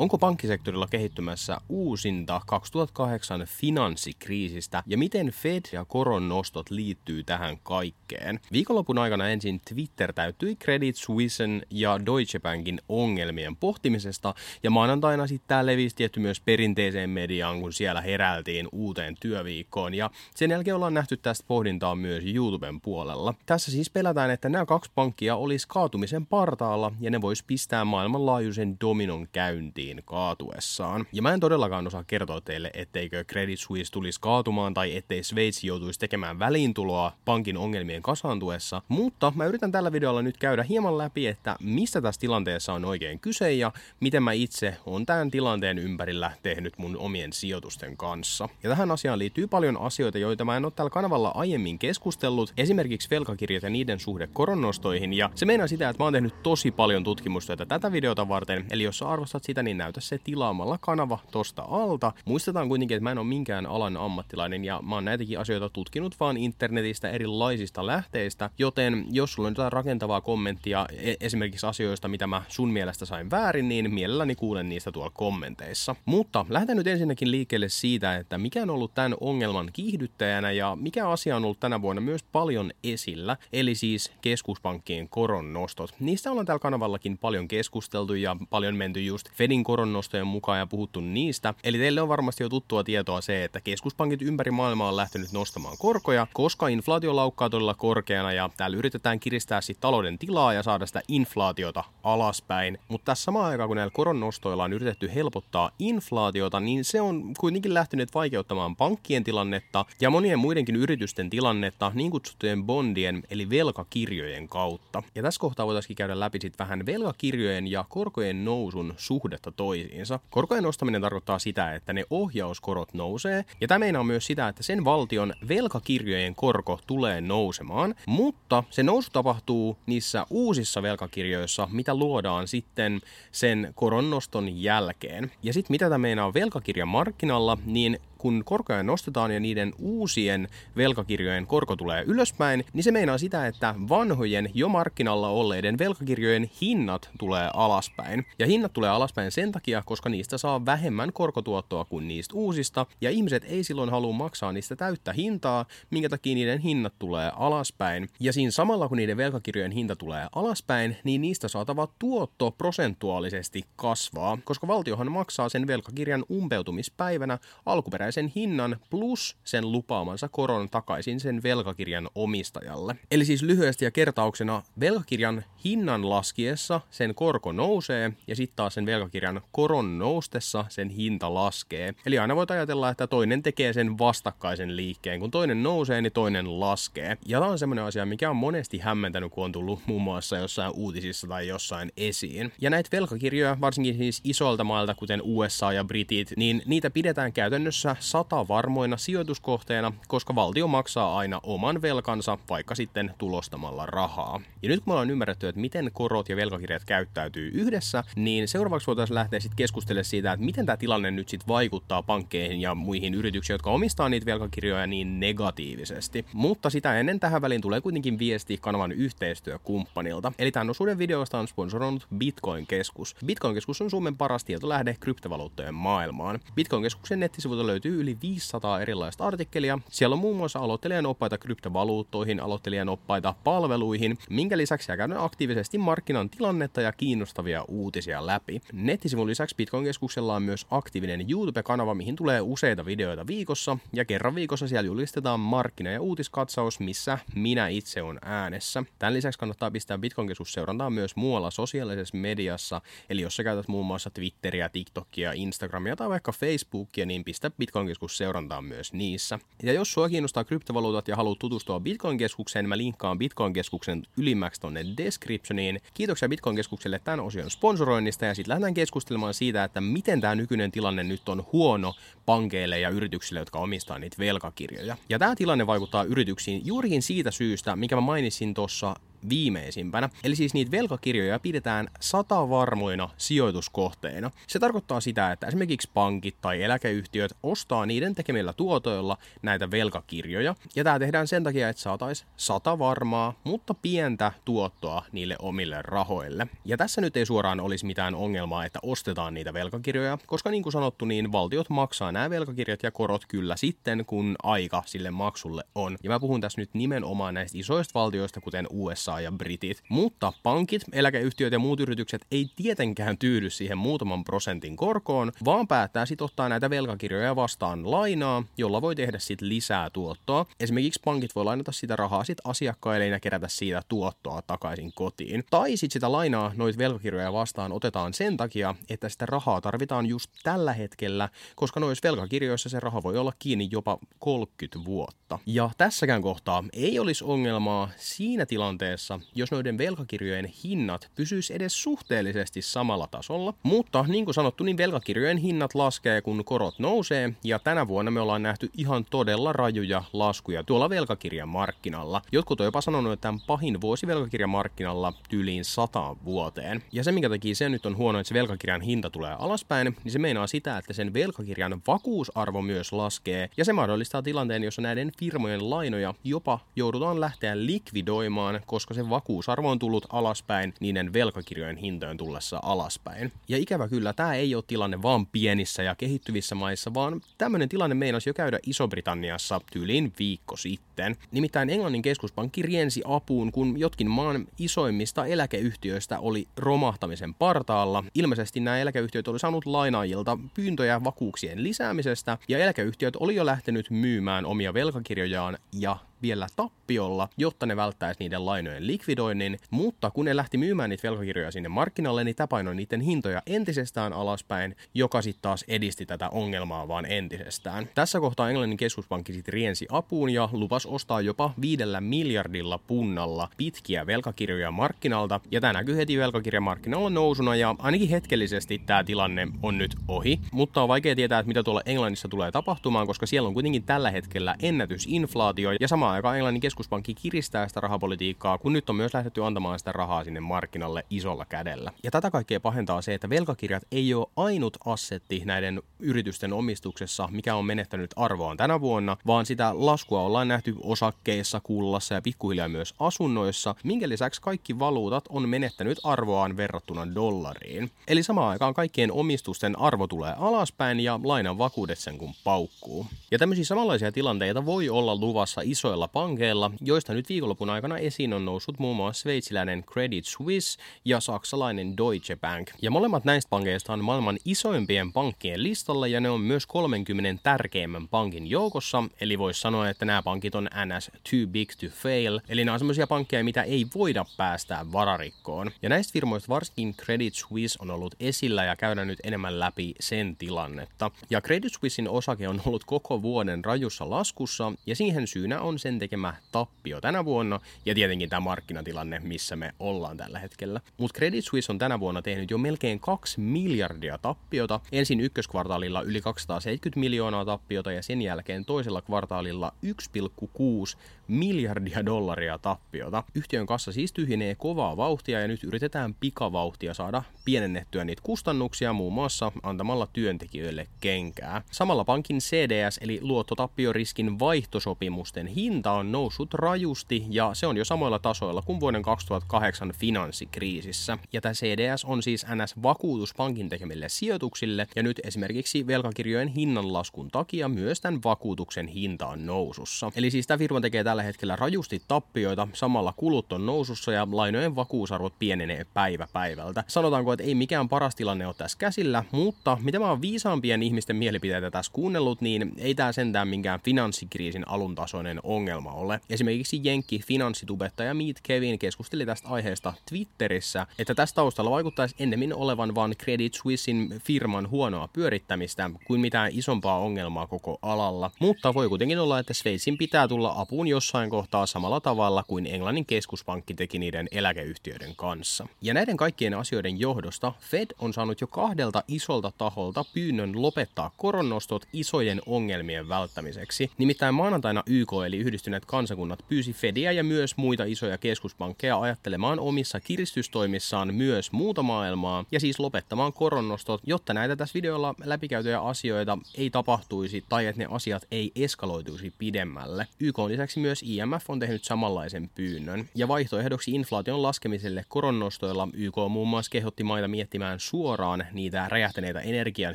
Onko pankkisektorilla kehittymässä uusinta 2008 finanssikriisistä ja miten Fed ja koron nostot liittyy tähän kaikkeen? Viikonlopun aikana ensin Twitter täyttyi Credit Suissen ja Deutsche Bankin ongelmien pohtimisesta ja maanantaina sitten tämä levisi tietty myös perinteiseen mediaan, kun siellä herältiin uuteen työviikkoon ja sen jälkeen ollaan nähty tästä pohdintaa myös YouTuben puolella. Tässä siis pelätään, että nämä kaksi pankkia olisi kaatumisen partaalla ja ne vois pistää maailmanlaajuisen dominon käyntiin kaatuessaan. Ja mä en todellakaan osaa kertoa teille, etteikö Credit Suisse tulisi kaatumaan tai ettei Sveitsi joutuisi tekemään väliintuloa pankin ongelmien kasaantuessa, mutta mä yritän tällä videolla nyt käydä hieman läpi, että mistä tässä tilanteessa on oikein kyse ja miten mä itse on tämän tilanteen ympärillä tehnyt mun omien sijoitusten kanssa. Ja tähän asiaan liittyy paljon asioita, joita mä en ole tällä kanavalla aiemmin keskustellut, esimerkiksi velkakirjat ja niiden suhde koronnostoihin, ja se meinaa sitä, että mä oon tehnyt tosi paljon tutkimusta tätä videota varten, eli jos sä arvostat sitä, niin näytä se tilaamalla kanava tosta alta. Muistetaan kuitenkin, että mä en ole minkään alan ammattilainen, ja mä oon näitäkin asioita tutkinut vaan internetistä erilaisista lähteistä, joten jos sulla on jotain rakentavaa kommenttia e- esimerkiksi asioista, mitä mä sun mielestä sain väärin, niin mielelläni kuulen niistä tuolla kommenteissa. Mutta lähdetään nyt ensinnäkin liikkeelle siitä, että mikä on ollut tämän ongelman kiihdyttäjänä ja mikä asia on ollut tänä vuonna myös paljon esillä, eli siis keskuspankkien koronnostot. Niistä ollaan tällä kanavallakin paljon keskusteltu ja paljon menty just Fedin koronnostojen mukaan ja puhuttu niistä. Eli teille on varmasti jo tuttua tietoa se, että keskuspankit ympäri maailmaa on lähtenyt nostamaan korkoja, koska inflaatio laukkaa todella korkeana ja täällä yritetään kiristää sitten talouden tilaa ja saada sitä inflaatiota alaspäin. Mutta tässä samaan aikaan, kun näillä koronnostoilla on yritetty helpottaa inflaatiota, niin se on kuitenkin lähtenyt vaikeuttamaan pankkien tilannetta ja monien muidenkin yritysten tilannetta niin kutsuttujen bondien eli velkakirjojen kautta. Ja tässä kohtaa voitaisiin käydä läpi sitten vähän velkakirjojen ja korkojen nousun suhdetta toisiinsa. Korkojen nostaminen tarkoittaa sitä, että ne ohjauskorot nousee, ja tämä meinaa myös sitä, että sen valtion velkakirjojen korko tulee nousemaan, mutta se nousu tapahtuu niissä uusissa velkakirjoissa, mitä luodaan sitten sen koronnoston jälkeen. Ja sitten mitä tämä meinaa velkakirjamarkkinalla, niin kun korkoja nostetaan ja niiden uusien velkakirjojen korko tulee ylöspäin, niin se meinaa sitä, että vanhojen jo markkinalla olleiden velkakirjojen hinnat tulee alaspäin. Ja hinnat tulee alaspäin sen takia, koska niistä saa vähemmän korkotuottoa kuin niistä uusista, ja ihmiset ei silloin halua maksaa niistä täyttä hintaa, minkä takia niiden hinnat tulee alaspäin. Ja siinä samalla kun niiden velkakirjojen hinta tulee alaspäin, niin niistä saatava tuotto prosentuaalisesti kasvaa, koska valtiohan maksaa sen velkakirjan umpeutumispäivänä alkuperäisen sen hinnan plus sen lupaamansa koron takaisin sen velkakirjan omistajalle. Eli siis lyhyesti ja kertauksena velkakirjan hinnan laskiessa sen korko nousee ja sitten taas sen velkakirjan koron noustessa sen hinta laskee. Eli aina voit ajatella, että toinen tekee sen vastakkaisen liikkeen. Kun toinen nousee, niin toinen laskee. Ja tämä on semmoinen asia, mikä on monesti hämmentänyt, kun on tullut muun muassa jossain uutisissa tai jossain esiin. Ja näitä velkakirjoja, varsinkin siis isolta mailta, kuten USA ja Britit, niin niitä pidetään käytännössä sata varmoina sijoituskohteena, koska valtio maksaa aina oman velkansa, vaikka sitten tulostamalla rahaa. Ja nyt kun me ollaan ymmärretty, että miten korot ja velkakirjat käyttäytyy yhdessä, niin seuraavaksi voitaisiin lähteä sitten keskustelemaan siitä, että miten tämä tilanne nyt sitten vaikuttaa pankkeihin ja muihin yrityksiin, jotka omistaa niitä velkakirjoja niin negatiivisesti. Mutta sitä ennen tähän väliin tulee kuitenkin viesti kanavan yhteistyökumppanilta. Eli tämän osuuden videosta on sponsoroinut Bitcoin-keskus. Bitcoin-keskus on Suomen paras tietolähde kryptovaluuttojen maailmaan. Bitcoin-keskuksen nettisivuilta löytyy yli 500 erilaista artikkelia. Siellä on muun muassa aloittelijan oppaita kryptovaluuttoihin, aloittelijan oppaita palveluihin, minkä lisäksi käydään aktiivisesti markkinan tilannetta ja kiinnostavia uutisia läpi. Nettisivun lisäksi Bitcoin-keskuksella on myös aktiivinen YouTube-kanava, mihin tulee useita videoita viikossa, ja kerran viikossa siellä julistetaan markkina- ja uutiskatsaus, missä minä itse on äänessä. Tämän lisäksi kannattaa pistää Bitcoin-keskus seurantaa myös muualla sosiaalisessa mediassa, eli jos sä käytät muun muassa Twitteriä, TikTokia, Instagramia tai vaikka Facebookia, niin pistä Bitcoin-keskus seurantaa myös niissä. Ja jos sua kiinnostaa kryptovaluutat ja haluat tutustua Bitcoin-keskukseen, mä linkkaan Bitcoin-keskuksen ylimmäksi tonne descriptioniin. Kiitoksia Bitcoin-keskukselle tämän osion sponsoroinnista ja sitten lähdetään keskustelemaan siitä, että miten tämä nykyinen tilanne nyt on huono pankeille ja yrityksille, jotka omistaa niitä velkakirjoja. Ja tämä tilanne vaikuttaa yrityksiin juurikin siitä syystä, mikä mä mainitsin tuossa viimeisimpänä. Eli siis niitä velkakirjoja pidetään satavarmoina sijoituskohteina. Se tarkoittaa sitä, että esimerkiksi pankit tai eläkeyhtiöt ostaa niiden tekemillä tuotoilla näitä velkakirjoja. Ja tämä tehdään sen takia, että saataisiin sata varmaa, mutta pientä tuottoa niille omille rahoille. Ja tässä nyt ei suoraan olisi mitään ongelmaa, että ostetaan niitä velkakirjoja, koska niin kuin sanottu, niin valtiot maksaa nämä velkakirjat ja korot kyllä sitten, kun aika sille maksulle on. Ja mä puhun tässä nyt nimenomaan näistä isoista valtioista, kuten USA ja Britit. Mutta pankit, eläkeyhtiöt ja muut yritykset ei tietenkään tyydy siihen muutaman prosentin korkoon, vaan päättää sitten ottaa näitä velkakirjoja vastaan lainaa, jolla voi tehdä sitten lisää tuottoa. Esimerkiksi pankit voi lainata sitä rahaa sitten asiakkaille ja kerätä siitä tuottoa takaisin kotiin. Tai sitten sitä lainaa noita velkakirjoja vastaan otetaan sen takia, että sitä rahaa tarvitaan just tällä hetkellä, koska noissa velkakirjoissa se raha voi olla kiinni jopa 30 vuotta. Ja tässäkään kohtaa ei olisi ongelmaa siinä tilanteessa, jos noiden velkakirjojen hinnat pysyis edes suhteellisesti samalla tasolla. Mutta niin kuin sanottu, niin velkakirjojen hinnat laskee, kun korot nousee, ja tänä vuonna me ollaan nähty ihan todella rajuja laskuja tuolla velkakirjan markkinalla. Jotkut on jopa sanonut, että tämän pahin vuosi velkakirjamarkkinalla tyyliin sataan vuoteen. Ja se, minkä takia se nyt on huono, että se velkakirjan hinta tulee alaspäin, niin se meinaa sitä, että sen velkakirjan vakuusarvo myös laskee, ja se mahdollistaa tilanteen, jossa näiden firmojen lainoja jopa joudutaan lähteä likvidoimaan, koska se vakuusarvo on tullut alaspäin niiden velkakirjojen hintojen tullessa alaspäin. Ja ikävä kyllä, tämä ei ole tilanne vaan pienissä ja kehittyvissä maissa, vaan tämmöinen tilanne meinasi jo käydä Iso-Britanniassa tyyliin viikko sitten. Nimittäin Englannin keskuspankki riensi apuun, kun jotkin maan isoimmista eläkeyhtiöistä oli romahtamisen partaalla. Ilmeisesti nämä eläkeyhtiöt oli saanut lainaajilta pyyntöjä vakuuksien lisäämisestä, ja eläkeyhtiöt oli jo lähtenyt myymään omia velkakirjojaan ja vielä tappiolla, jotta ne välttäisi niiden lainojen likvidoinnin, mutta kun ne lähti myymään niitä velkakirjoja sinne markkinalle, niin tämä painoi niiden hintoja entisestään alaspäin, joka sitten taas edisti tätä ongelmaa vaan entisestään. Tässä kohtaa Englannin keskuspankki sitten riensi apuun ja lupas ostaa jopa viidellä miljardilla punnalla pitkiä velkakirjoja markkinalta, ja tämä näkyy heti velkakirjamarkkinoilla nousuna, ja ainakin hetkellisesti tämä tilanne on nyt ohi, mutta on vaikea tietää, että mitä tuolla Englannissa tulee tapahtumaan, koska siellä on kuitenkin tällä hetkellä ennätysinflaatio, ja sama samaan aikaan Englannin keskuspankki kiristää sitä rahapolitiikkaa, kun nyt on myös lähdetty antamaan sitä rahaa sinne markkinalle isolla kädellä. Ja tätä kaikkea pahentaa se, että velkakirjat ei ole ainut assetti näiden yritysten omistuksessa, mikä on menettänyt arvoaan tänä vuonna, vaan sitä laskua ollaan nähty osakkeissa, kullassa ja pikkuhiljaa myös asunnoissa, minkä lisäksi kaikki valuutat on menettänyt arvoaan verrattuna dollariin. Eli samaan aikaan kaikkien omistusten arvo tulee alaspäin ja lainan vakuudet sen kun paukkuu. Ja tämmöisiä samanlaisia tilanteita voi olla luvassa isoilla isoilla pankeilla, joista nyt viikonlopun aikana esiin on noussut muun muassa sveitsiläinen Credit Suisse ja saksalainen Deutsche Bank. Ja molemmat näistä pankeista on maailman isoimpien pankkien listalla ja ne on myös 30 tärkeimmän pankin joukossa, eli voisi sanoa, että nämä pankit on NS too big to fail, eli nämä on sellaisia pankkeja, mitä ei voida päästää vararikkoon. Ja näistä firmoista varsinkin Credit Suisse on ollut esillä ja käydään nyt enemmän läpi sen tilannetta. Ja Credit Suissein osake on ollut koko vuoden rajussa laskussa, ja siihen syynä on se sen tekemä tappio tänä vuonna ja tietenkin tämä markkinatilanne, missä me ollaan tällä hetkellä. Mutta Credit Suisse on tänä vuonna tehnyt jo melkein 2 miljardia tappiota. Ensin ykköskvartaalilla yli 270 miljoonaa tappiota ja sen jälkeen toisella kvartaalilla 1,6 miljardia dollaria tappiota. Yhtiön kassa siis tyhjenee kovaa vauhtia ja nyt yritetään pikavauhtia saada pienennettyä niitä kustannuksia muun muassa antamalla työntekijöille kenkää. Samalla pankin CDS eli luottotappioriski vaihtosopimusten hinta on noussut rajusti ja se on jo samoilla tasoilla kuin vuoden 2008 finanssikriisissä. Ja tämä CDS on siis NS-vakuutus pankin tekemille sijoituksille ja nyt esimerkiksi velkakirjojen hinnanlaskun takia myös tämän vakuutuksen hinta on nousussa. Eli siis tämä firma tekee tällä hetkellä rajusti tappioita, samalla kulut on nousussa ja lainojen vakuusarvot pienenee päivä päivältä. Sanotaanko, että ei mikään paras tilanne ole tässä käsillä, mutta mitä mä oon viisaampien ihmisten mielipiteitä tässä kuunnellut, niin ei tämä sentään minkään finanssikriisin aluntasoinen ongelma ole. Esimerkiksi Jenkki finanssitubettaja Meet Kevin keskusteli tästä aiheesta Twitterissä, että tästä taustalla vaikuttaisi ennemmin olevan vain Credit Suissein firman huonoa pyörittämistä kuin mitään isompaa ongelmaa koko alalla. Mutta voi kuitenkin olla, että Sveitsin pitää tulla apuun jossain kohtaa samalla tavalla kuin Englannin keskuspankki teki niiden eläkeyhtiöiden kanssa. Ja näiden kaikkien asioiden johdosta Fed on saanut jo kahdelta isolta taholta pyynnön lopettaa koronnostot isojen ongelmien välttämiseksi. Nimittäin maanantaina YK eli yhdistyneet kansakunnat pyysi Fediä ja myös muita isoja keskuspankkeja ajattelemaan omissa kiristystoimissaan myös muuta maailmaa ja siis lopettamaan koronnostot, jotta näitä tässä videolla läpikäytyjä asioita ei tapahtuisi tai että ne asiat ei eskaloituisi pidemmälle. YK on lisäksi myös IMF on tehnyt samanlaisen pyynnön. Ja vaihtoehdoksi inflaation laskemiselle koronnostoilla YK muun muassa kehotti maita miettimään suoraan niitä räjähtäneitä energian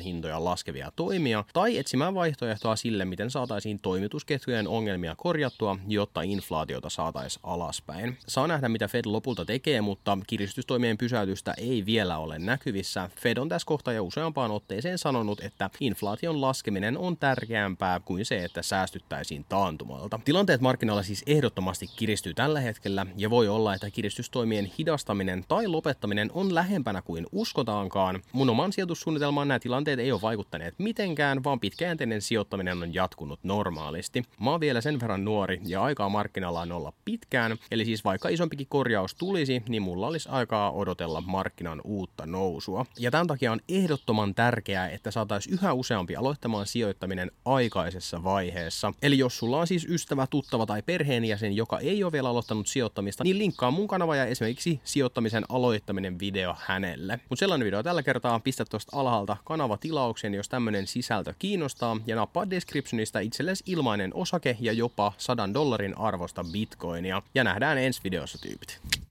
hintoja laskevia toimia tai etsimään vaihtoehtoa sille, miten saataisiin toimitusketjujen ongelmia korjattua, jotta inflaatiota saataisiin alaspäin. Saa nähdä, mitä Fed lopulta tekee, mutta kiristystoimien pysäytystä ei vielä ole näkyvissä. Fed on tässä kohtaa jo useampaan otteeseen sanonut, että inflaation laskeminen on tärkeämpää kuin se, että säästyttäisiin taantumalta. Tilanteet markkinoilla siis ehdottomasti kiristyy tällä hetkellä ja voi olla, että kiristystoimien hidastaminen tai lopettaminen on lähempänä kuin uskotaankaan. Mun oman sijoitussuunnitelmaan nämä tilanteet ei ole vaikuttaneet mitenkään, vaan pitkäjänteinen sijoittaminen on jatkunut normaalisti. Mä oon vielä sen verran nuori ja aikaa markkinalla on olla pitkään, eli siis vaikka isompikin korjaus tulisi, niin mulla olisi aikaa odotella markkinan uutta nousua. Ja tämän takia on ehdottoman tärkeää, että saataisiin yhä useampi aloittamaan sijoittaminen aikaisessa vaiheessa. Eli jos sulla on siis ystävä, tuttava tai perheenjäsen, joka ei ole vielä aloittanut sijoittamista, niin linkkaa mun kanava ja esimerkiksi sijoittamisen aloittaminen video hänelle. Mutta sellainen video tällä kertaa, pistä tuosta alhaalta kanavatilauksen, jos tämmönen sisältö kiinnostaa, ja nappaa descriptionista itsellesi ilmainen osake ja jopa 100 dollarin arvosta bitcoinia. Ja nähdään ensi videossa tyypit.